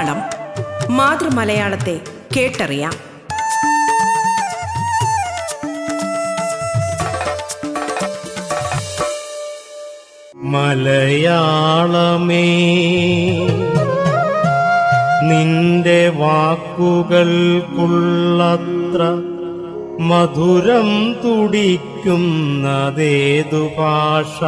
മലയാളം മാതൃമലയാളത്തെ കേട്ടറിയാം. മലയാളമേ നിന്റെ വാക്കുകൾക്കുള്ളത്ര മധുരം തുടിക്കുന്നതേതു ഭാഷ.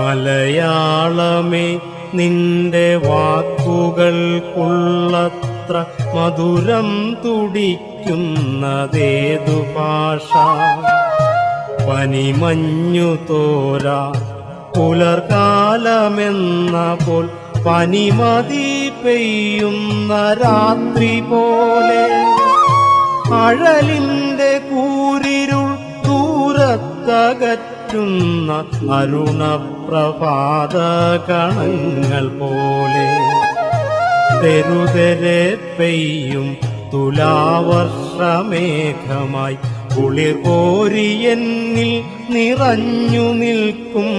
മലയാളമേ നിന്റെ വാക്കുകൾക്കുള്ളത്ര മധുരം തുടിക്കുന്നതേതു ഭാഷ? പനിമഞ്ഞു തോരാ പുലർകാലമെന്ന പോൽ പനിമതി പെയ്യുന്ന രാത്രി പോലെ. അഴലിന്റെ കൂരിരുൾ ദൂരത്തകറ്റുന്ന അരുണപ്രഭാത കണങ്ങൾ പോലെ തെരുതെരെ പെയ്യും തുലാവർഷമേഘമായി. കുളിർ കോരിയെന്നിൽ നിറഞ്ഞു നിൽക്കും.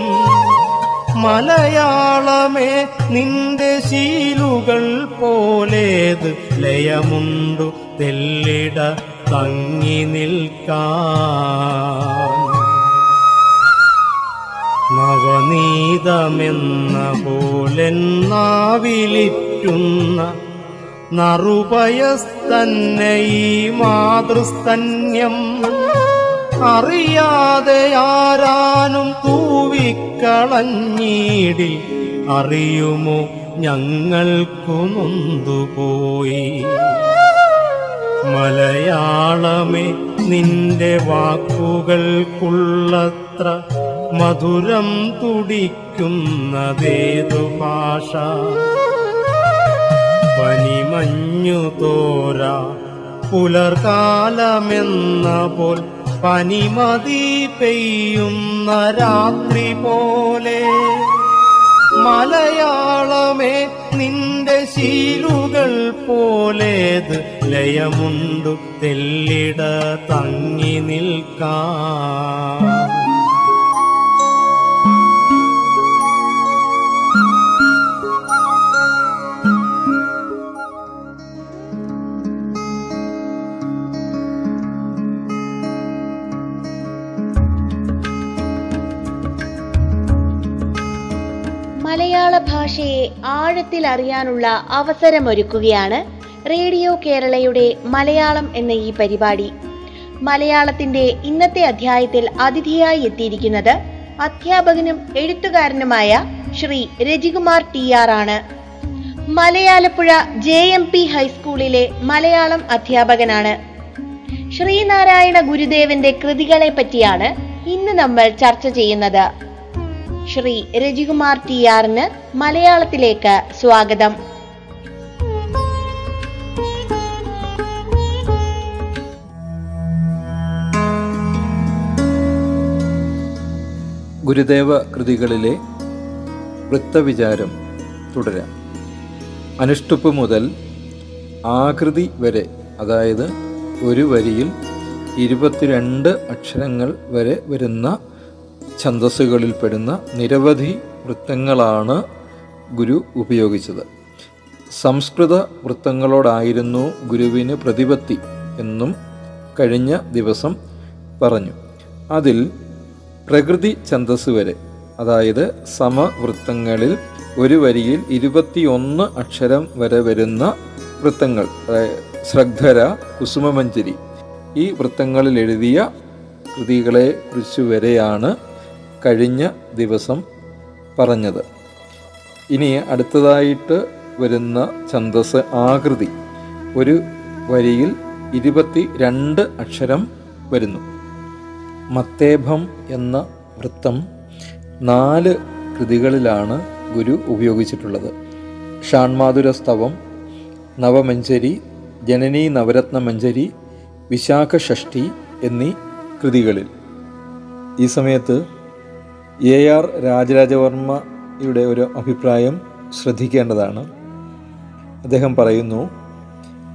മലയാളമേ നിന്റെ ശീലുകൾ പോലേത് ലയമുണ്ടു തെല്ലിട തങ്ങി നിൽക്കാൻ. നവനീതമെന്ന പോലെന്നാവിലിറ്റുന്ന നറുപയസ്തന്നെ ഈ മാതൃസ്തന്യം. അറിയാതെ ആരാനും തൂവിക്കളഞ്ഞീടി. അറിയുമോ ഞങ്ങൾക്കു നൊന്തുപോയി. മലയാളമേ നിന്റെ വാക്കുകൾക്കുള്ളത്ര മധുരം തുടിക്കുന്നതേതു ഭാഷ. പനിമഞ്ഞു തോര പുലർകാലമെന്ന പോൽ പനിമതി പെയ്യുന്ന രാത്രി പോലെ. മലയാളമേ നിന്റെ ശീലുകൾ പോലേത് ലയമുണ്ടു തെല്ലിട തങ്ങി നിൽക്കാം. ആഴത്തിൽ അറിയാനുള്ള അവസരമൊരുക്കുകയാണ് റേഡിയോ കേരളയുടെ മലയാളം എന്ന ഈ പരിപാടി. മലയാളത്തിന്റെ ഇന്നത്തെ അധ്യായത്തിൽ അതിഥിയായി എത്തിയിരിക്കുന്നത് അധ്യാപകനും എഴുത്തുകാരനുമായ ശ്രീ രജികുമാർ ടി ആർ ആണ്. മലയാലപ്പുഴ ജെ എം പി ഹൈസ്കൂളിലെ മലയാളം അധ്യാപകനാണ്. ശ്രീനാരായണ ഗുരുദേവന്റെ കൃതികളെ പറ്റിയാണ് ഇന്ന് നമ്മൾ ചർച്ച ചെയ്യുന്നത്. ശ്രീ രജികുമാർ ടി ആറിന് മലയാളത്തിലേക്ക് സ്വാഗതം. ഗുരുദേവ കൃതികളിലെ വൃത്തവിചാരം തുടരാം. അനുഷ്ടുപ്പ് മുതൽ ആകൃതി വരെ അതായത് ഒരു വരിയിൽ ഇരുപത്തിരണ്ട് അക്ഷരങ്ങൾ വരെ വരുന്ന ഛന്ദസ്സുകളിൽപ്പെടുന്ന നിരവധി വൃത്തങ്ങളാണ് ഗുരു ഉപയോഗിച്ചത്. സംസ്കൃത വൃത്തങ്ങളോടായിരുന്നു ഗുരുവിന് പ്രതിപത്തി എന്നും കഴിഞ്ഞ ദിവസം പറഞ്ഞു. അതിൽ പ്രകൃതി ഛന്ദസ് വരെ അതായത് സമവൃത്തങ്ങളിൽ ഒരു വരിയിൽ ഇരുപത്തിയൊന്ന് അക്ഷരം വരെ വരുന്ന വൃത്തങ്ങൾ ശ്രദ്ധര കുസുമമഞ്ചരി ഈ വൃത്തങ്ങളിൽ എഴുതിയ കൃതികളെ കുറിച്ച് വരെയാണ് കഴിഞ്ഞ ദിവസം പറഞ്ഞത്. ഇനി അടുത്തതായിട്ട് വരുന്ന ഛന്ദസ് ആകൃതി. ഒരു വരിയിൽ ഇരുപത്തി രണ്ട് അക്ഷരം വരുന്നു. മത്തേഭം എന്ന വൃത്തം നാല് കൃതികളിലാണ് ഗുരു ഉപയോഗിച്ചിട്ടുള്ളത്. ഷാൺമാധുരസ്തവം നവമഞ്ചരി ജനനീ നവരത്നമഞ്ചരി വിശാഖ ഷഷ്ഠി എന്നീ കൃതികളിൽ. ഈ സമയത്ത് എ ആർ രാജരാജവർമ്മയുടെ ഒരു അഭിപ്രായം ശ്രദ്ധിക്കേണ്ടതാണ്. അദ്ദേഹം പറയുന്നു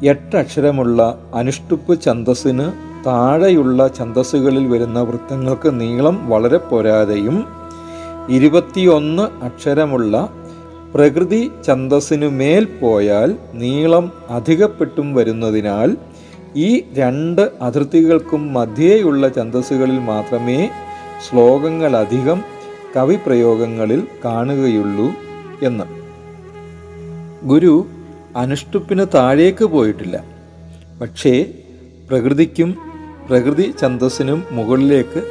എട്ടക്ഷരമുള്ള അനുഷ്ടുപ്പ് ഛന്തസ്സിന് താഴെയുള്ള ഛന്തസ്സുകളിൽ വരുന്ന വൃത്തങ്ങൾക്ക് നീളം വളരെ പോരാതെയും ഇരുപത്തിയൊന്ന് അക്ഷരമുള്ള പ്രകൃതി ഛന്തസ്സിനു മേൽ പോയാൽ നീളം അധികപ്പെട്ടും വരുന്നതിനാൽ ഈ രണ്ട് അതിർത്തികൾക്കും മധ്യേയുള്ള ഛന്തസ്സുകളിൽ മാത്രമേ ശ്ലോകങ്ങളധികം കവിപ്രയോഗങ്ങളിൽ കാണുകയുള്ളൂ എന്ന്. ഗുരു അനുഷ്ടുപ്പിന് താഴേക്ക് പോയിട്ടില്ല. പക്ഷേ പ്രകൃതിക്കും പ്രകൃതി ഛന്തസ്സിനും മുകളിലേക്ക്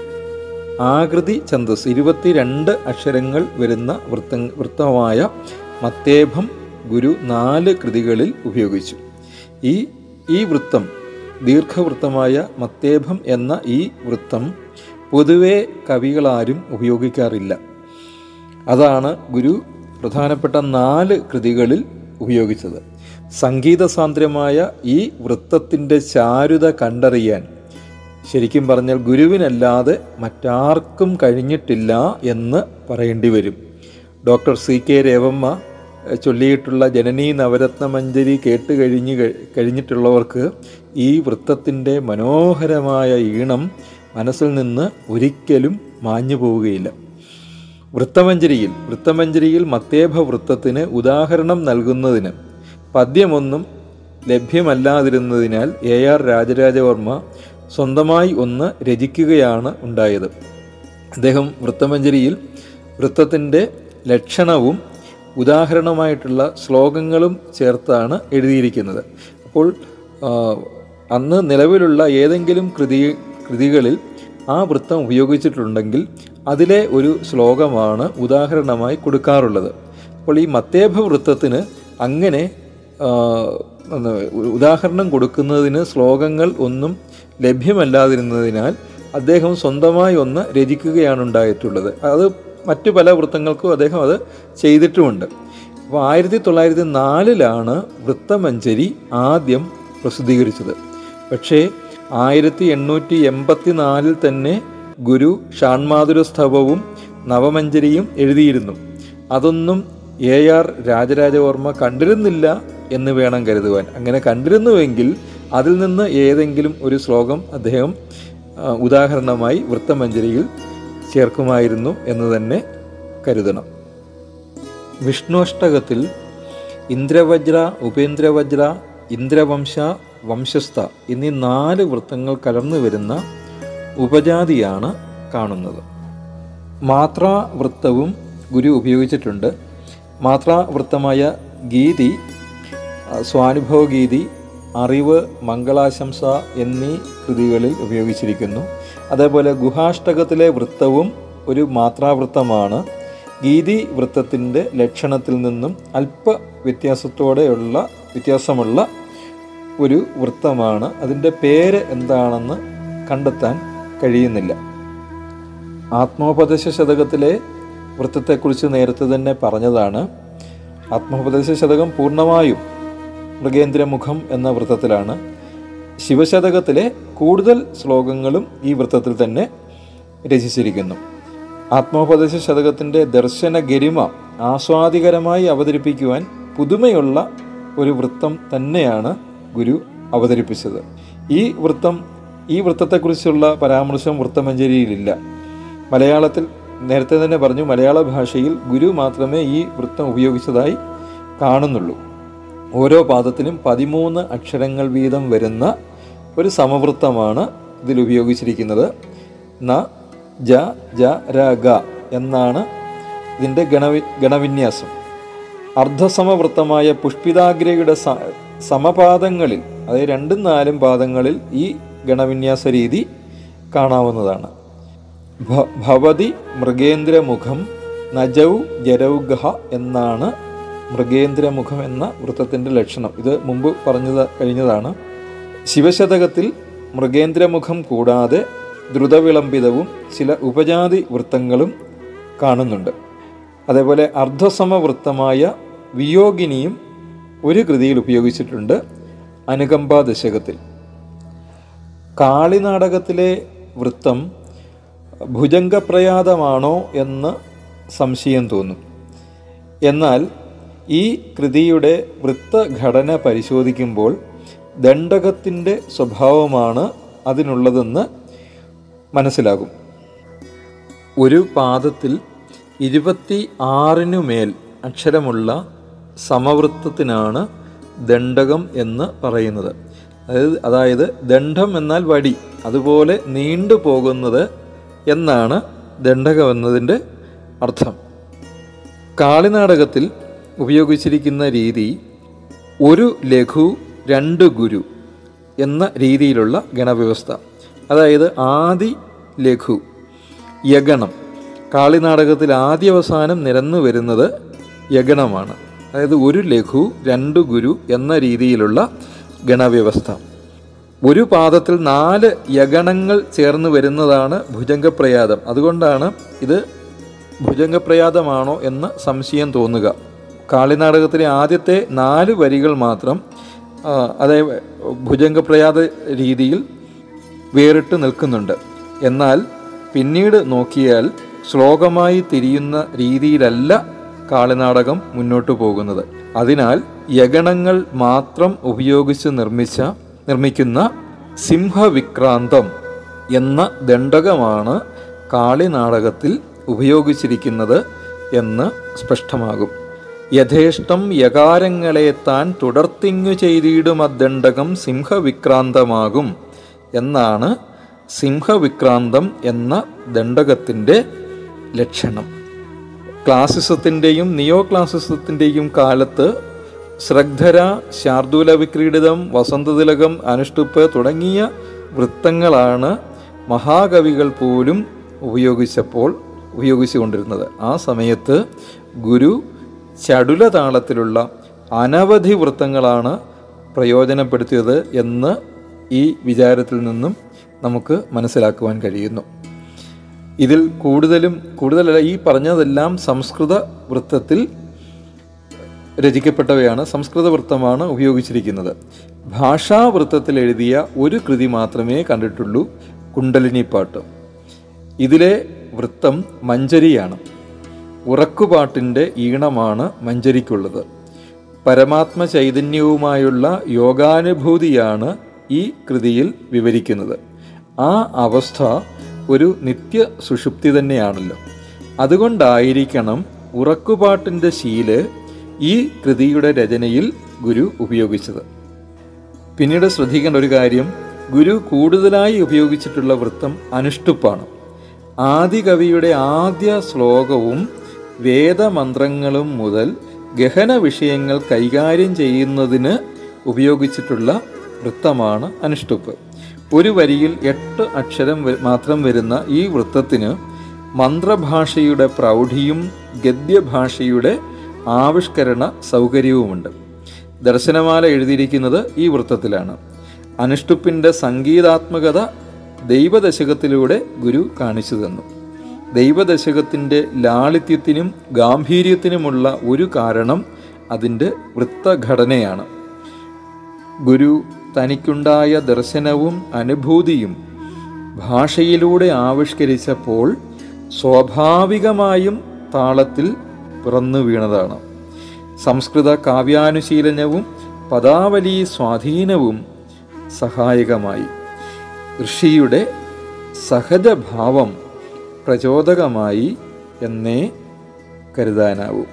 ആകൃതി ഛന്തസ് ഇരുപത്തിരണ്ട് അക്ഷരങ്ങൾ വരുന്ന വൃത്ത വൃത്തമായ മത്തേഭം ഗുരു നാല് കൃതികളിൽ ഉപയോഗിച്ചു. ഈ ഈ വൃത്തം ദീർഘവൃത്തമായ മത്തേഭം എന്ന ഈ വൃത്തം പൊതുവെ കവികളാരും ഉപയോഗിക്കാറില്ല. അതാണ് ഗുരു പ്രധാനപ്പെട്ട നാല് കൃതികളിൽ ഉപയോഗിച്ചത്. സംഗീതസാന്ദ്രമായ ഈ വൃത്തത്തിന്റെ ചാരുത കണ്ടറിയാൻ ശരിക്കും പറഞ്ഞാൽ ഗുരുവിനല്ലാതെ മറ്റാർക്കും കഴിഞ്ഞിട്ടില്ല എന്ന് പറയേണ്ടി വരും. ഡോക്ടർ സി കെ രേവമ്മ ചൊല്ലിയിട്ടുള്ള ജനനീ നവരത്നമഞ്ജരി കേട്ട് കഴിഞ്ഞ് കഴിഞ്ഞിട്ടുള്ളവർക്ക് ഈ വൃത്തത്തിന്റെ മനോഹരമായ ഈണം മനസ്സിൽ നിന്ന് ഒരിക്കലും മാഞ്ഞു പോവുകയില്ല. വൃത്തമഞ്ജരിയിൽ വൃത്തമഞ്ജരിയിൽ മത്തേഭ വൃത്തത്തിന് ഉദാഹരണം നൽകുന്നതിന് പദ്യമൊന്നും ലഭ്യമല്ലാതിരുന്നതിനാൽ എ ആർ രാജരാജവർമ്മ സ്വന്തമായി ഒന്ന് രചിക്കുകയാണ് ഉണ്ടായത്. അദ്ദേഹം വൃത്തമഞ്ജരിയിൽ വൃത്തത്തിന്റെ ലക്ഷണവും ഉദാഹരണമായിട്ടുള്ള ശ്ലോകങ്ങളും ചേർത്താണ് എഴുതിയിരിക്കുന്നത്. അപ്പോൾ അന്ന് നിലവിലുള്ള ഏതെങ്കിലും കൃതി കൃതികളിൽ ആ വൃത്തം ഉപയോഗിച്ചിട്ടുണ്ടെങ്കിൽ അതിലെ ഒരു ശ്ലോകമാണ് ഉദാഹരണമായി കൊടുക്കാറുള്ളത്. അപ്പോൾ ഈ മത്തേഭ വൃത്തത്തിന് അങ്ങനെ ഉദാഹരണം കൊടുക്കുന്നതിന് ശ്ലോകങ്ങൾ ഒന്നും ലഭ്യമല്ലാതിരുന്നതിനാൽ അദ്ദേഹം സ്വന്തമായി ഒന്ന് രചിക്കുകയാണ് ഉണ്ടായിട്ടുള്ളത്. അത് മറ്റു പല വൃത്തങ്ങൾക്കും അദ്ദേഹം അത് ചെയ്തിട്ടുമുണ്ട്. അപ്പോൾ ആയിരത്തി തൊള്ളായിരത്തി നാലിലാണ് വൃത്തമഞ്ചരി ആദ്യം പ്രസിദ്ധീകരിച്ചത്. പക്ഷേ ആയിരത്തി എണ്ണൂറ്റി എൺപത്തി നാലിൽ തന്നെ ഗുരു ഷാൺമാതുരസ്തവവും നവമഞ്ജരിയും എഴുതിയിരുന്നു. അതൊന്നും എ ആർ രാജരാജവർമ്മ കണ്ടിരുന്നില്ല എന്ന് വേണം കരുതുവാൻ. അങ്ങനെ കണ്ടിരുന്നുവെങ്കിൽ അതിൽ നിന്ന് ഏതെങ്കിലും ഒരു ശ്ലോകം അദ്ദേഹം ഉദാഹരണമായി വൃത്തമഞ്ജരിയിൽ ചേർക്കുമായിരുന്നു എന്ന് തന്നെ കരുതണം. വിഷ്ണുഷ്ടകത്തിൽ ഇന്ദ്രവജ്ര ഉപേന്ദ്രവജ്ര ഇന്ദ്രവംശ വംശസ്ഥ എന്നീ നാല് വൃത്തങ്ങൾ കലർന്നു വരുന്ന ഉപജാതിയാണ് കാണുന്നത്. മാത്രാ വൃത്തവും ഗുരു ഉപയോഗിച്ചിട്ടുണ്ട്. മാത്രാ വൃത്തമായ ഗീതി ആ, സ്വാനുഭവ ഗീതി അറിവ് മംഗളാശംസ എന്നീ കൃതികളിൽ ഉപയോഗിച്ചിരിക്കുന്നു. അതേപോലെ ഗുഹാഷ്ടകത്തിലെ വൃത്തവും ഒരു മാത്രാവൃത്തമാണ്. ഗീതി വൃത്തത്തിന്റെ ലക്ഷണത്തിൽ നിന്നും അല്പ വ്യത്യാസത്തോടെയുള്ള വ്യത്യാസമുള്ള ഒരു വൃത്തമാണ്. അതിന്റെ പേര് എന്താണെന്ന് കണ്ടെത്താൻ കഴിയുന്നില്ല. ആത്മോപദേശ ശതകത്തിലെ വൃത്തത്തെക്കുറിച്ച് നേരത്തെ തന്നെ പറഞ്ഞതാണ്. ആത്മോപദേശ ശതകം പൂർണമായും മൃഗേന്ദ്രമുഖം എന്ന വൃത്തത്തിലാണ്. ശിവശതകത്തിലെ കൂടുതൽ ശ്ലോകങ്ങളും ഈ വൃത്തത്തിൽ തന്നെ രചിച്ചിരിക്കുന്നു. ആത്മോപദേശ ശതകത്തിന്റെ ദർശന ഗരിമ ആസ്വാദികരമായി അവതരിപ്പിക്കുവാൻ പുതുമയുള്ള ഒരു വൃത്തം തന്നെയാണ് ഗുരു അവതരിപ്പിച്ചത്. ഈ വൃത്തം ഈ വൃത്തത്തെക്കുറിച്ചുള്ള പരാമർശം വൃത്തമഞ്ജരിയിലില്ല മലയാളത്തിൽ നേരത്തെ തന്നെ പറഞ്ഞു മലയാള ഭാഷയിൽ ഗുരു മാത്രമേ ഈ വൃത്തം ഉപയോഗിച്ചതായി കാണുന്നുള്ളൂ. ഓരോ പാദത്തിനും പതിമൂന്ന് അക്ഷരങ്ങൾ വീതം വരുന്ന ഒരു സമവൃത്തമാണ് ഇതിൽ ഉപയോഗിച്ചിരിക്കുന്നത്. ന ജ ജ ര ഗ എന്നാണ് ഇതിന്റെ ഗണവി ഗണവിന്യാസം. അർദ്ധസമവൃത്തമായ പുഷ്പിതാഗ്രയുടെ സമപാദങ്ങളിൽ അതായത് രണ്ടും നാലും പാദങ്ങളിൽ ഈ ഗണവിന്യാസ രീതി കാണാവുന്നതാണ്. ഭവതി മൃഗേന്ദ്രമുഖം നജൗ ജരൗഗഹ എന്നാണ് മൃഗേന്ദ്രമുഖം എന്ന വൃത്തത്തിന്റെ ലക്ഷണം. ഇത് മുമ്പ് പറഞ്ഞത് കഴിഞ്ഞതാണ്. ശിവശതകത്തിൽ മൃഗേന്ദ്രമുഖം കൂടാതെ ദ്രുതവിളംബിതവും ചില ഉപജാതി വൃത്തങ്ങളും കാണുന്നുണ്ട്. അതേപോലെ അർദ്ധസമവൃത്തമായ വിയോഗിനിയും ഒരു കൃതിയിൽ ഉപയോഗിച്ചിട്ടുണ്ട് അനുകമ്പ ദശകത്തിൽ. കാളിനാടകത്തിലെ വൃത്തം ഭുജംഗപ്രയാതമാണോ എന്ന് സംശയം തോന്നും. എന്നാൽ ഈ കൃതിയുടെ വൃത്തഘടന പരിശോധിക്കുമ്പോൾ ദണ്ഡകത്തിന്റെ സ്വഭാവമാണ് അതിനുള്ളതെന്ന് മനസ്സിലാകും. ഒരു പാദത്തിൽ ഇരുപത്തി ആറിനുമേൽ അക്ഷരമുള്ള സമവൃത്തത്തിനാണ് ദണ്ഡകം എന്ന് പറയുന്നത്. അതായത് അതായത് ദണ്ഡം എന്നാൽ വടി അതുപോലെ നീണ്ടു പോകുന്നത് എന്നാണ് ദണ്ഡകം എന്നതിന്റെ അർത്ഥം. കാളിനാടകത്തിൽ ഉപയോഗിച്ചിരിക്കുന്ന രീതി ഒരു ലഘു രണ്ട് ഗുരു എന്ന രീതിയിലുള്ള ഗണവ്യവസ്ഥ. അതായത് ആദി ലഘു യഗണം. കാളിനാടകത്തിൽ ആദ്യാവസാനം നിരന്നു വരുന്നത് യഗണമാണ്. അതായത് ഒരു ലഘു രണ്ട് ഗുരു എന്ന രീതിയിലുള്ള ഗണവ്യവസ്ഥ. ഒരു പാദത്തിൽ നാല് യഗണങ്ങൾ ചേർന്ന് വരുന്നതാണ് ഭുജംഗപ്രയാതം. അതുകൊണ്ടാണ് ഇത് ഭുജംഗപ്രയാതമാണോ എന്ന് സംശയം തോന്നുക. കാളിനാടകത്തിലെ ആദ്യത്തെ നാല് വരികൾ മാത്രം അതായത് ഭുജംഗപ്രയാത രീതിയിൽ വേറിട്ട് നിൽക്കുന്നുണ്ട്. എന്നാൽ പിന്നീട് നോക്കിയാൽ ശ്ലോകമായി തിരിയുന്ന രീതിയിലല്ല കാളിനാടകം മുന്നോട്ടു പോകുന്നത്. അതിനാൽ യഗണങ്ങൾ മാത്രം ഉപയോഗിച്ച് നിർമ്മിച്ച നിർമ്മിക്കുന്ന സിംഹവിക്രാന്തം എന്ന ദണ്ഡകമാണ് കാളിനാടകത്തിൽ ഉപയോഗിച്ചിരിക്കുന്നത് എന്ന് സ്പഷ്ടമാകും. യഥേഷ്ടം യകാരങ്ങളെ താൻ തുടർത്തിങ്ങു ചെയ്തിടും അദ്ദണ്ഡകം സിംഹവിക്രാന്തമാകും എന്നാണ് സിംഹവിക്രാന്തം എന്ന ദണ്ഡകത്തിന്റെ ലക്ഷണം. ക്ലാസിസത്തിന്റെയും നിയോ ക്ലാസിസത്തിന്റെയും കാലത്ത് ശ്രദ്ധര ശാർദൂല വിക്രീഡിതം വസന്തതിലകം അനുഷ്ടുപ്പ് തുടങ്ങിയ വൃത്തങ്ങളാണ് മഹാകവികൾ പോലും ഉപയോഗിച്ചപ്പോൾ ഉപയോഗിച്ചുകൊണ്ടിരുന്നത്. ആ സമയത്ത് ഗുരു ചടുല താളത്തിലുള്ള അനവധി വൃത്തങ്ങളാണ് പ്രയോജനപ്പെടുത്തിയത് എന്ന് ഈ വിചാരത്തിൽ നിന്നും നമുക്ക് മനസ്സിലാക്കുവാൻ കഴിയുന്നു. ഇതിൽ കൂടുതലും കൂടുതലല്ല ഈ പറഞ്ഞതെല്ലാം സംസ്കൃത വൃത്തത്തിൽ രചിക്കപ്പെട്ടവയാണ് സംസ്കൃത വൃത്തമാണ് ഉപയോഗിച്ചിരിക്കുന്നത്. ഭാഷാവൃത്തത്തിൽ എഴുതിയ ഒരു കൃതി മാത്രമേ കണ്ടിട്ടുള്ളൂ കുണ്ടലിനിപ്പാട്ട്. ഇതിലെ വൃത്തം മഞ്ചരിയാണ്. ഉറക്കുപാട്ടിന്റെ ഈണമാണ് മഞ്ചരിക്കുള്ളത്. പരമാത്മ ചൈതന്യവുമായുള്ള യോഗാനുഭൂതിയാണ് ഈ കൃതിയിൽ വിവരിക്കുന്നത്. ആ അവസ്ഥ ഒരു നിത്യ സുഷുപ്തി തന്നെയാണല്ലോ. അതുകൊണ്ടായിരിക്കണം ഉറക്കുപാട്ടിന്റെ ശീൽ ഈ കൃതിയുടെ രചനയിൽ ഗുരു ഉപയോഗിച്ചത്. പിന്നീട് ശ്രദ്ധിക്കേണ്ട ഒരു കാര്യം ഗുരു കൂടുതലായി ഉപയോഗിച്ചിട്ടുള്ള വൃത്തം അനുഷ്ടുപ്പാണ്. ആദികവിയുടെ ആദ്യ ശ്ലോകവും വേദമന്ത്രങ്ങളും മുതൽ ഗഹന വിഷയങ്ങൾ കൈകാര്യം ചെയ്യുന്നതിന് ഉപയോഗിച്ചിട്ടുള്ള വൃത്തമാണ് അനുഷ്ടുപ്പ്. ഒരു വരിയിൽ എട്ട് അക്ഷരം മാത്രം വരുന്ന ഈ വൃത്തത്തിന് മന്ത്രഭാഷയുടെ പ്രൗഢിയും ഗദ്യഭാഷയുടെ ആവിഷ്കരണ സൗകര്യവുമുണ്ട്. ദർശനമാല എഴുതിയിരിക്കുന്നത് ഈ വൃത്തത്തിലാണ്. അനുഷ്ടുപ്പിന്റെ സംഗീതാത്മകത ദൈവദശകത്തിലൂടെ ഗുരു കാണിച്ചു തന്നു. ദൈവദശകത്തിന്റെ ലാളിത്യത്തിനും ഗാംഭീര്യത്തിനുമുള്ള ഒരു കാരണം അതിന്റെ വൃത്തഘടനയാണ്. ഗുരു തനിക്കുണ്ടായ ദർശനവും അനുഭൂതിയും ഭാഷയിലൂടെ ആവിഷ്കരിച്ചപ്പോൾ സ്വാഭാവികമായും താളത്തിൽ പിറന്നു വീണതാണ്. സംസ്കൃത കാവ്യാനുശീലനവും പദാവലി സ്വാധീനവും സഹായകമായി. ഋഷിയുടെ സഹജഭാവം പ്രചോദകമായി എന്നേ കരുതാനാവൂ.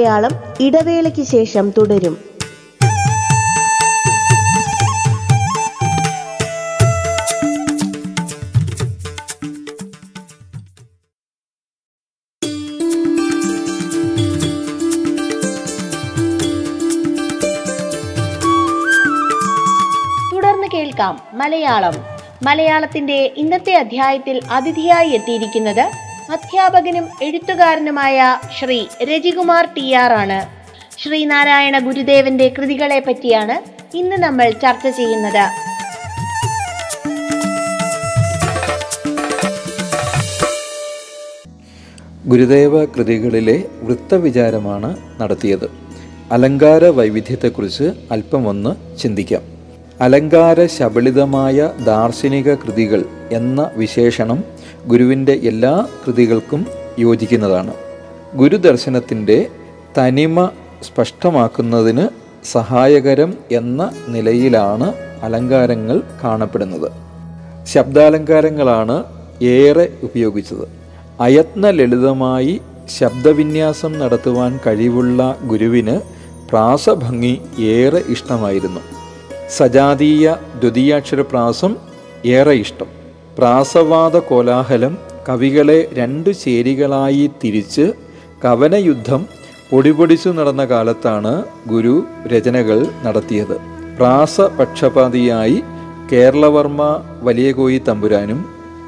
മലയാളം ഇടവേളയ്ക്ക് ശേഷം തുടരും. തുടർന്ന് കേൾക്കാം മലയാളം. മലയാളത്തിന്റെ ഇന്നത്തെ അധ്യായത്തിൽ അതിഥിയായി എത്തിയിരിക്കുന്നത് അധ്യാപകനും എഴുത്തുകാരനുമായ ശ്രീ രജികുമാർ ടി ആർ ആണ്. ശ്രീനാരായണ ഗുരുദേവന്റെ കൃതികളെ പറ്റിയാണ് ഇന്ന് നമ്മൾ ചർച്ച ചെയ്യുന്നത്. ഗുരുദേവ കൃതികളിലെ വൃത്തവിചാരമാണ് നടത്തിയത്. അലങ്കാര വൈവിധ്യത്തെക്കുറിച്ച് അല്പം ഒന്ന് ചിന്തിക്കാം. അലങ്കാര ശബളിതമായ ദാർശനിക കൃതികൾ എന്ന വിശേഷണം ഗുരുവിന്റെ എല്ലാ കൃതികൾക്കും യോജിക്കുന്നതാണ്. ഗുരുദർശനത്തിന്റെ തനിമ സ്പഷ്ടമാക്കുന്നതിന് സഹായകരം എന്ന നിലയിലാണ് അലങ്കാരങ്ങൾ കാണപ്പെടുന്നത്. ശബ്ദാലങ്കാരങ്ങളാണ് ഏറെ ഉപയോഗിച്ചത്. അയത്ന ലളിതമായി ശബ്ദവിന്യാസം നടത്തുവാൻ കഴിവുള്ള ഗുരുവിന് പ്രാസഭംഗി ഏറെ ഇഷ്ടമായിരുന്നു. സജാതീയ ദ്വിതീയാക്ഷര പ്രാസം ഏറെ ഇഷ്ടം. പ്രാസവാദ കോലാഹലം കവികളെ രണ്ടു ചേരികളായി തിരിച്ച് കവനയുദ്ധം പൊടിപൊടിച്ചു നടന്ന കാലത്താണ് ഗുരു രചനകൾ നടത്തിയത്. പ്രാസപക്ഷപാതിയായി കേരളവർമ്മ വലിയകോയി തമ്പുരാനും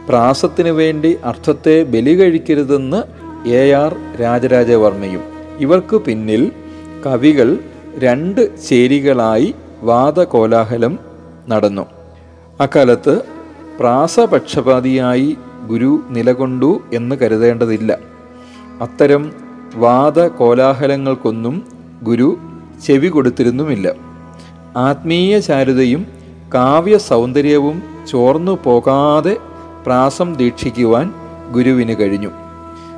പ്രാസത്തിനു വേണ്ടി അർത്ഥത്തെ ബലി കഴിക്കരുതെന്ന് എ ആർ രാജരാജവർമ്മയും. ഇവർക്ക് പിന്നിൽ കവികൾ രണ്ട് ചേരികളായി വാദകോലാഹലം നടന്നു. അക്കാലത്ത് പ്രാസപക്ഷപാതിയായി ഗുരു നിലകൊണ്ടു എന്ന് കരുതേണ്ടതില്ല. അത്തരം വാദ കോലാഹലങ്ങൾക്കൊന്നും ഗുരു ചെവി കൊടുത്തിരുന്നുമില്ല. ആത്മീയ ചാരുതയും കാവ്യ സൗന്ദര്യവും ചോർന്നു പോകാതെ പ്രാസം ദീക്ഷിക്കുവാൻ ഗുരുവിന് കഴിഞ്ഞു.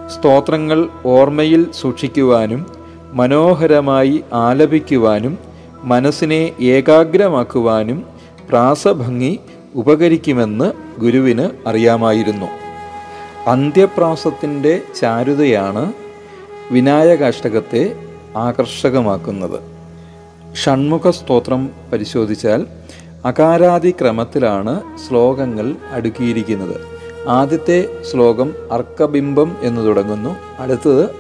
സ്തോത്രങ്ങൾ ഓർമ്മയിൽ സൂക്ഷിക്കുവാനും മനോഹരമായി ആലപിക്കുവാനും മനസ്സിനെ ഏകാഗ്രമാക്കുവാനും പ്രാസഭംഗി ഉപകരിക്കുമെന്ന് ഗുരുവിന് അറിയാമായിരുന്നു. അന്ത്യപ്രാസത്തിന്റെ ചാരുതയാണ് വിനായകാഷ്ടകത്തെ ആകർഷകമാക്കുന്നത്. ഷൺമുഖ സ്തോത്രം പരിശോധിച്ചാൽ അകാരാദി ക്രമത്തിലാണ് ശ്ലോകങ്ങൾ അടുക്കിയിരിക്കുന്നത്. ആദ്യത്തെ ശ്ലോകം അർക്കബിംബം എന്ന് തുടങ്ങുന്നു. അടുത്തത്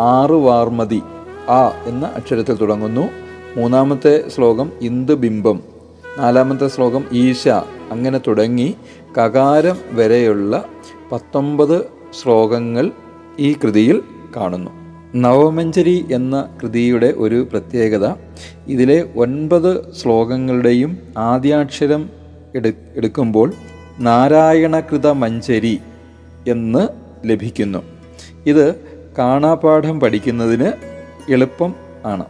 ആറ് വാർമതി ആ എന്ന അക്ഷരത്തിൽ തുടങ്ങുന്നു. മൂന്നാമത്തെ ശ്ലോകം ഇന്ദുബിംബം. നാലാമത്തെ ശ്ലോകം ഈശ അങ്ങനെ തുടങ്ങി കകാരം വരെയുള്ള പത്തൊമ്പത് ശ്ലോകങ്ങൾ ഈ കൃതിയിൽ കാണുന്നു. നവമഞ്ചരി എന്ന കൃതിയുടെ ഒരു പ്രത്യേകത ഇതിലെ ഒൻപത് ശ്ലോകങ്ങളുടെയും ആദ്യാക്ഷരം എടു എടുക്കുമ്പോൾ നാരായണകൃത മഞ്ചരി എന്ന് ലഭിക്കുന്നു. ഇത് കാണാപാഠം പഠിക്കുന്നതിന് എളുപ്പം ആണ്.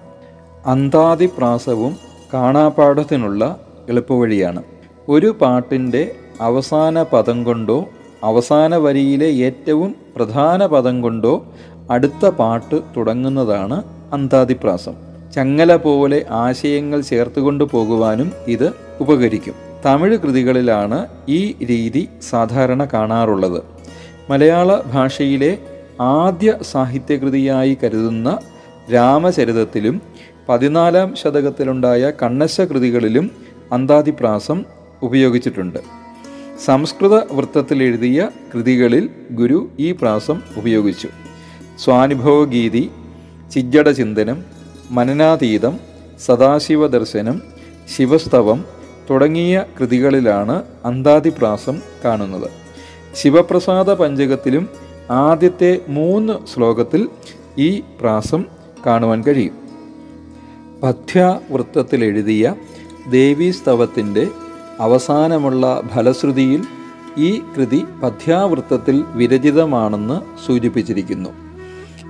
അന്താതിപ്രാസവും കാണാപാഠത്തിനുള്ള എളുപ്പവഴിയാണ്. ഒരു പാട്ടിന്റെ അവസാന പദം കൊണ്ടോ അവസാന വരിയിലെ ഏറ്റവും പ്രധാന പദം കൊണ്ടോ അടുത്ത പാട്ട് തുടങ്ങുന്നതാണ് അന്താതിപ്രാസം. ചങ്ങല പോലെ ആശയങ്ങൾ ചേർത്തുകൊണ്ട് പോകുവാനും ഇത് ഉപകരിക്കും. തമിഴ് കൃതികളിലാണ് ഈ രീതി സാധാരണ കാണാറുള്ളത്. മലയാള ഭാഷയിലെ ആദ്യ സാഹിത്യകൃതിയായി കരുതുന്ന രാമചരിതത്തിലും പതിനാലാം ശതകത്തിലുണ്ടായ കണ്ണശ കൃതികളിലും അന്താതിപ്രാസം ഉപയോഗിച്ചിട്ടുണ്ട്. സംസ്കൃത വൃത്തത്തിൽ എഴുതിയ കൃതികളിൽ ഗുരു ഈ പ്രാസം ഉപയോഗിച്ചു. സ്വാനുഭവഗീതി ചിജ്ജട ചിന്തനം മനനാതീതം സദാശിവ ദർശനം ശിവസ്തവം തുടങ്ങിയ കൃതികളിലാണ് അന്താതിപ്രാസം കാണുന്നത്. ശിവപ്രസാദ പഞ്ചകത്തിലും ആദ്യത്തെ മൂന്ന് ശ്ലോകത്തിൽ ഈ പ്രാസം കാണുവാൻ കഴിയും. പഥ്യവൃത്തത്തിൽ എഴുതിയ ദേവീസ്തവത്തിന്റെ അവസാനമുള്ള ഫലശ്രുതിയിൽ ഈ കൃതി പഥ്യാവൃത്തത്തിൽ വിരചിതമാണെന്ന് സൂചിപ്പിച്ചിരിക്കുന്നു.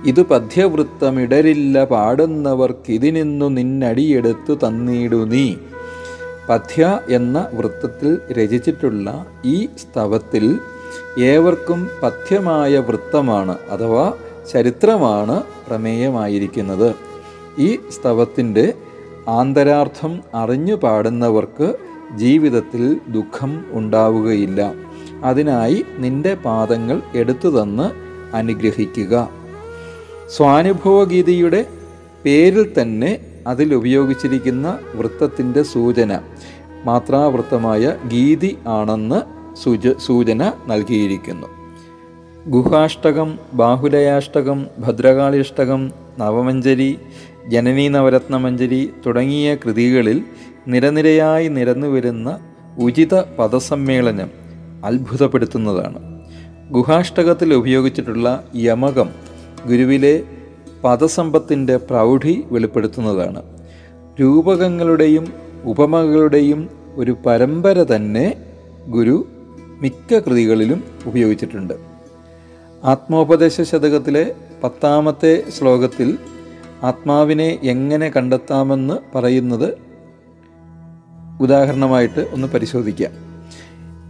ഇത് പഥ്യവൃത്തമിടരില്ല പാടുന്നവർക്കിതിനിന്നു നിന്നടിയെടുത്തു തന്നിടു നീ. പഥ്യ എന്ന വൃത്തത്തിൽ രചിച്ചിട്ടുള്ള ഈ സ്തവത്തിൽ ഏവർക്കും പഥ്യമായ വൃത്തമാണ് അഥവാ ചരിത്രമാണ് പ്രമേയമായിരിക്കുന്നത്. ഈ സ്തവത്തിന്റെ ആന്തരാർത്ഥം അറിഞ്ഞു പാടുന്നവർക്ക് ജീവിതത്തിൽ ദുഃഖം ഉണ്ടാവുകയില്ല. അതിനായി നിന്റെ പാദങ്ങൾ എടുത്തു തന്ന് അനുഗ്രഹിക്കുക. സ്വാനുഭവഗീതിയുടെ പേരിൽ തന്നെ അതിൽ ഉപയോഗിച്ചിരിക്കുന്ന വൃത്തത്തിന്റെ സൂചന മാത്രാവൃത്തമായ ഗീതി ആണെന്ന് സൂച സൂചന നൽകിയിരിക്കുന്നു. ഗുഹാഷ്ടകം ബാഹുലയാഷ്ടകം ഭദ്രകാളിയഷ്ടകം നവമഞ്ജരി ജനനീ നവരത്നമഞ്ജരി തുടങ്ങിയ കൃതികളിൽ നിരനിരയായി നിരന്നു വരുന്ന ഉചിത പദസമ്മേളനം അത്ഭുതപ്പെടുത്തുന്നതാണ്. ഗുഹാഷ്ടകത്തിൽ ഉപയോഗിച്ചിട്ടുള്ള യമകം ഗുരുവിലെ പദസമ്പത്തിന്റെ പ്രൗഢി വെളിപ്പെടുത്തുന്നതാണ്. രൂപകങ്ങളുടെയും ഉപമകളുടെയും ഒരു പരമ്പര തന്നെ ഗുരു മിക്ക കൃതികളിലും ഉപയോഗിച്ചിട്ടുണ്ട്. ആത്മോപദേശ ശതകത്തിലെ പത്താമത്തെ ശ്ലോകത്തിൽ ആത്മാവിനെ എങ്ങനെ കണ്ടെത്താമെന്ന് പറയുന്നത് ഉദാഹരണമായിട്ട് ഒന്ന് പരിശോധിക്കാം.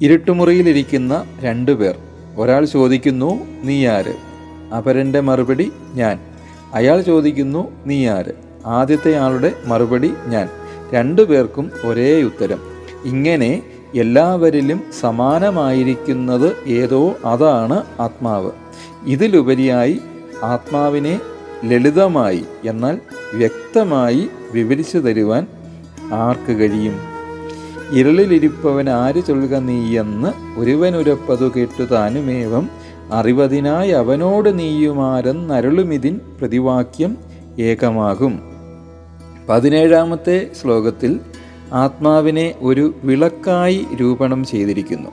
ഇരുട്ടുമുറിയിലിരിക്കുന്ന രണ്ടു പേർ. ഒരാൾ ചോദിക്കുന്നു നീ ആര്? അപരന്റെ മറുപടി ഞാൻ. അയാൾ ചോദിക്കുന്നു നീ ആര്? ആദ്യത്തെ ആളുടെ മറുപടി ഞാൻ. രണ്ടു പേർക്കും ഒരേ ഉത്തരം. ഇങ്ങനെ എല്ലാവരിലും സമാനമായിരിക്കുന്നത് ഏതോ അതാണ് ആത്മാവ്. ഇതിലുപരിയായി ആത്മാവിനെ ലളിതമായി എന്നാൽ വ്യക്തമായി വിവരിച്ചു തരുവാൻ ആർക്ക് കഴിയും? ഇരുളിലിരിപ്പവൻ ആര് ചൊല്ലുക നീയെന്ന് ഒരുവനുരപ്പതു കേട്ടു താനുമേവം. അറിവതിനായി അവനോട് നീയുമാരെന്നരുളുമിതിൻ പ്രതിവാക്യം ഏകമാകും. പതിനേഴാമത്തെ ശ്ലോകത്തിൽ ആത്മാവിനെ ഒരു വിളക്കായി രൂപണം ചെയ്തിരിക്കുന്നു.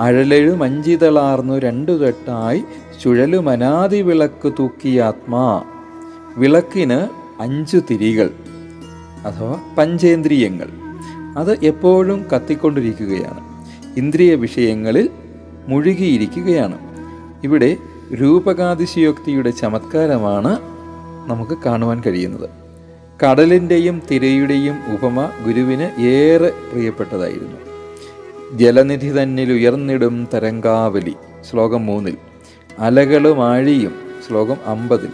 അഴലഴു മഞ്ചിതളാർന്നു രണ്ടു തട്ടായി ചുഴലുമനാദി വിളക്ക് തൂക്കി ആത്മാ. വിളക്കിന് അഞ്ചു തിരികൾ അഥവാ പഞ്ചേന്ദ്രിയങ്ങൾ. അത് എപ്പോഴും കത്തിക്കൊണ്ടിരിക്കുകയാണ്. ഇന്ദ്രിയ വിഷയങ്ങളിൽ മുഴുകിയിരിക്കുകയാണ്. ഇവിടെ രൂപകാതിശയോക്തിയുടെ ചമത്കാരമാണ് നമുക്ക് കാണുവാൻ കഴിയുന്നത്. കടലിന്റെയും തിരയുടെയും ഉപമ ഗുരുവിന് ഏറെ പ്രിയപ്പെട്ടതായിരുന്നു. ജലനിധി തന്നിൽ ഉയർന്നിടും തരംഗാവലി ശ്ലോകം മൂന്നിൽ. അലകളും ആഴിയും ശ്ലോകം അമ്പതിൽ.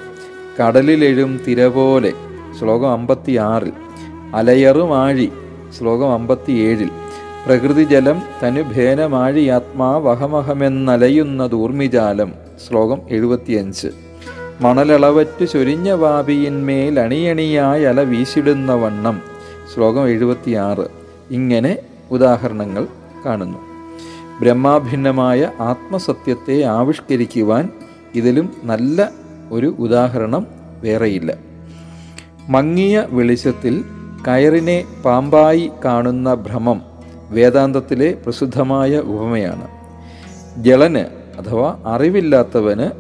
കടലിലെഴും തിര പോലെ ശ്ലോകം അമ്പത്തിയാറിൽ. അലയറും ആഴി ശ്ലോകം അമ്പത്തിയേഴിൽ പ്രകൃതി ജലം ആത്മാ വഹമഹമെന്നലയുന്ന ദൂർമിജാലം ശ്ലോകം എഴുപത്തിയഞ്ച്. മണലളവറ്റു ചൊരിഞ്ഞ വാപിയിന്മേൽ അണിയണിയായി അല വീശിടുന്ന വണ്ണം ശ്ലോകം എഴുപത്തിയാറ്. ഇങ്ങനെ ഉദാഹരണങ്ങൾ കാണുന്നു. ബ്രഹ്മാഭിന്നമായ ആത്മസത്യത്തെ ആവിഷ്കരിക്കുവാൻ ഇതിലും നല്ല ഒരു ഉദാഹരണം വേറെയില്ല. മങ്ങിയ വെളിച്ചത്തിൽ കയറിനെ പാമ്പായി കാണുന്ന ഭ്രമം വേദാന്തത്തിലെ പ്രസിദ്ധമായ ഉപമയാണ്. ജളന് അഥവാ അറിവില്ലാത്തവന്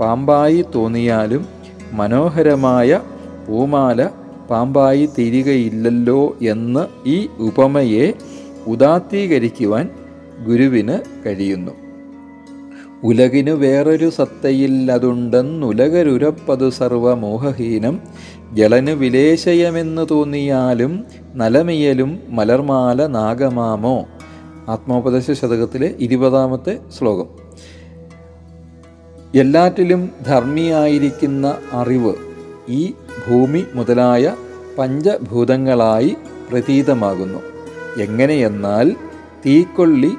പാമ്പായി തോന്നിയാലും മനോഹരമായ പൂമാല പാമ്പായി തീരുകയില്ലല്ലോ എന്ന് ഈ ഉപമയെ ഉദാത്തീകരിക്കുവാൻ ഗുരുവിന് കഴിയുന്നു. ഉലകിനു വേറൊരു സത്തയില്ലതുണ്ടെന്നുലകരുരപ്പതു സർവമോഹഹീനം ജലനു വിലേശയമെന്നു തോന്നിയാലും നലമിയലും മലർമാല നാഗമാമോ? ആത്മോപദേശ ശതകത്തിലെ ഇരുപതാമത്തെ ശ്ലോകം. എല്ലാറ്റിലും ധർമ്മിയായിരിക്കുന്ന അറിവ് ഈ ഭൂമി മുതലായ പഞ്ചഭൂതങ്ങളായി പ്രതീതമാകുന്നു. എങ്ങനെയെന്നാൽ തീക്കൊള്ളി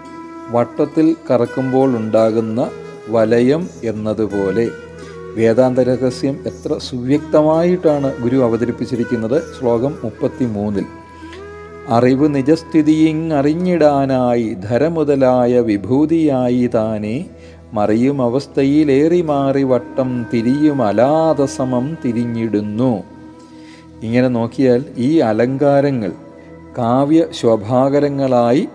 വട്ടത്തിൽ കറക്കുമ്പോൾ ഉണ്ടാകുന്ന വലയം എന്നതുപോലെ. വേദാന്ത രഹസ്യം എത്ര സുവ്യക്തമായിട്ടാണ് ഗുരു അവതരിപ്പിച്ചിരിക്കുന്നത്? ശ്ലോകം മുപ്പത്തി മൂന്നിൽ അറിവ് നിജസ്ഥിതിയിങ്ങറിഞ്ഞിടാനായി ധരമുതലായ വിഭൂതിയായി താനെ മറിയും അവസ്ഥയിലേറി മാറി വട്ടം തിരിയും അലാതസമം തിരിഞ്ഞിടുന്നു. ഇങ്ങനെ നോക്കിയാൽ ഈ അലങ്കാരങ്ങൾ കാവ്യ ശോഭാകരങ്ങളായി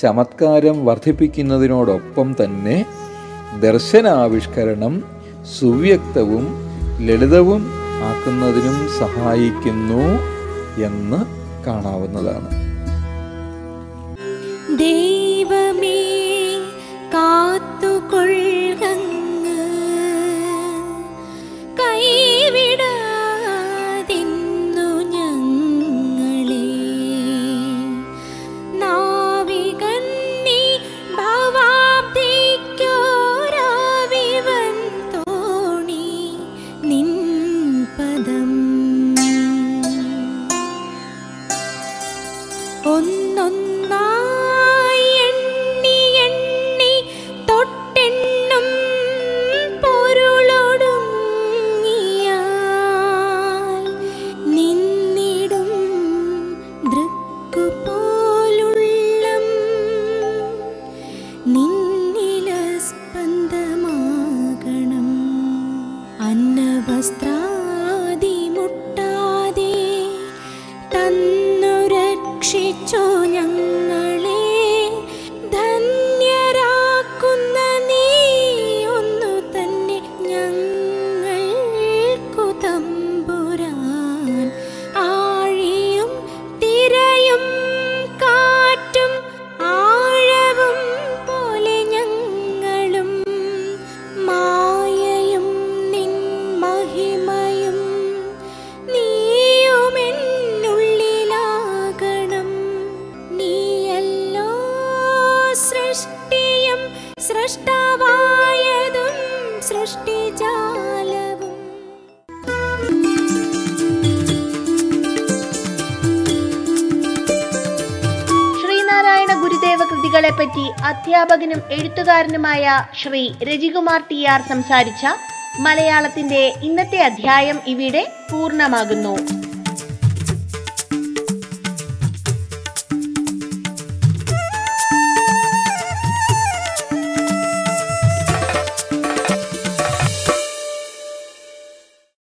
ചമത്കാരം വർദ്ധിപ്പിക്കുന്നതിനോടൊപ്പം തന്നെ ദർശനാവിഷ്കരണം സുവ്യക്തവും ലളിതവും ആക്കുന്നതിനും സഹായിക്കുന്നു എന്ന് കാണാവുന്നതാണ്. ദൈവമേ കാത്തുകൊള്ളുകങ്ങ് അധ്യാപകനും എഴുത്തുകാരനുമായ ശ്രീ രജികുമാർ ടി ആർ സംസാരിച്ച മലയാളത്തിന്റെ ഇന്നത്തെ അധ്യായം ഇവിടെ പൂർണമാകുന്നു.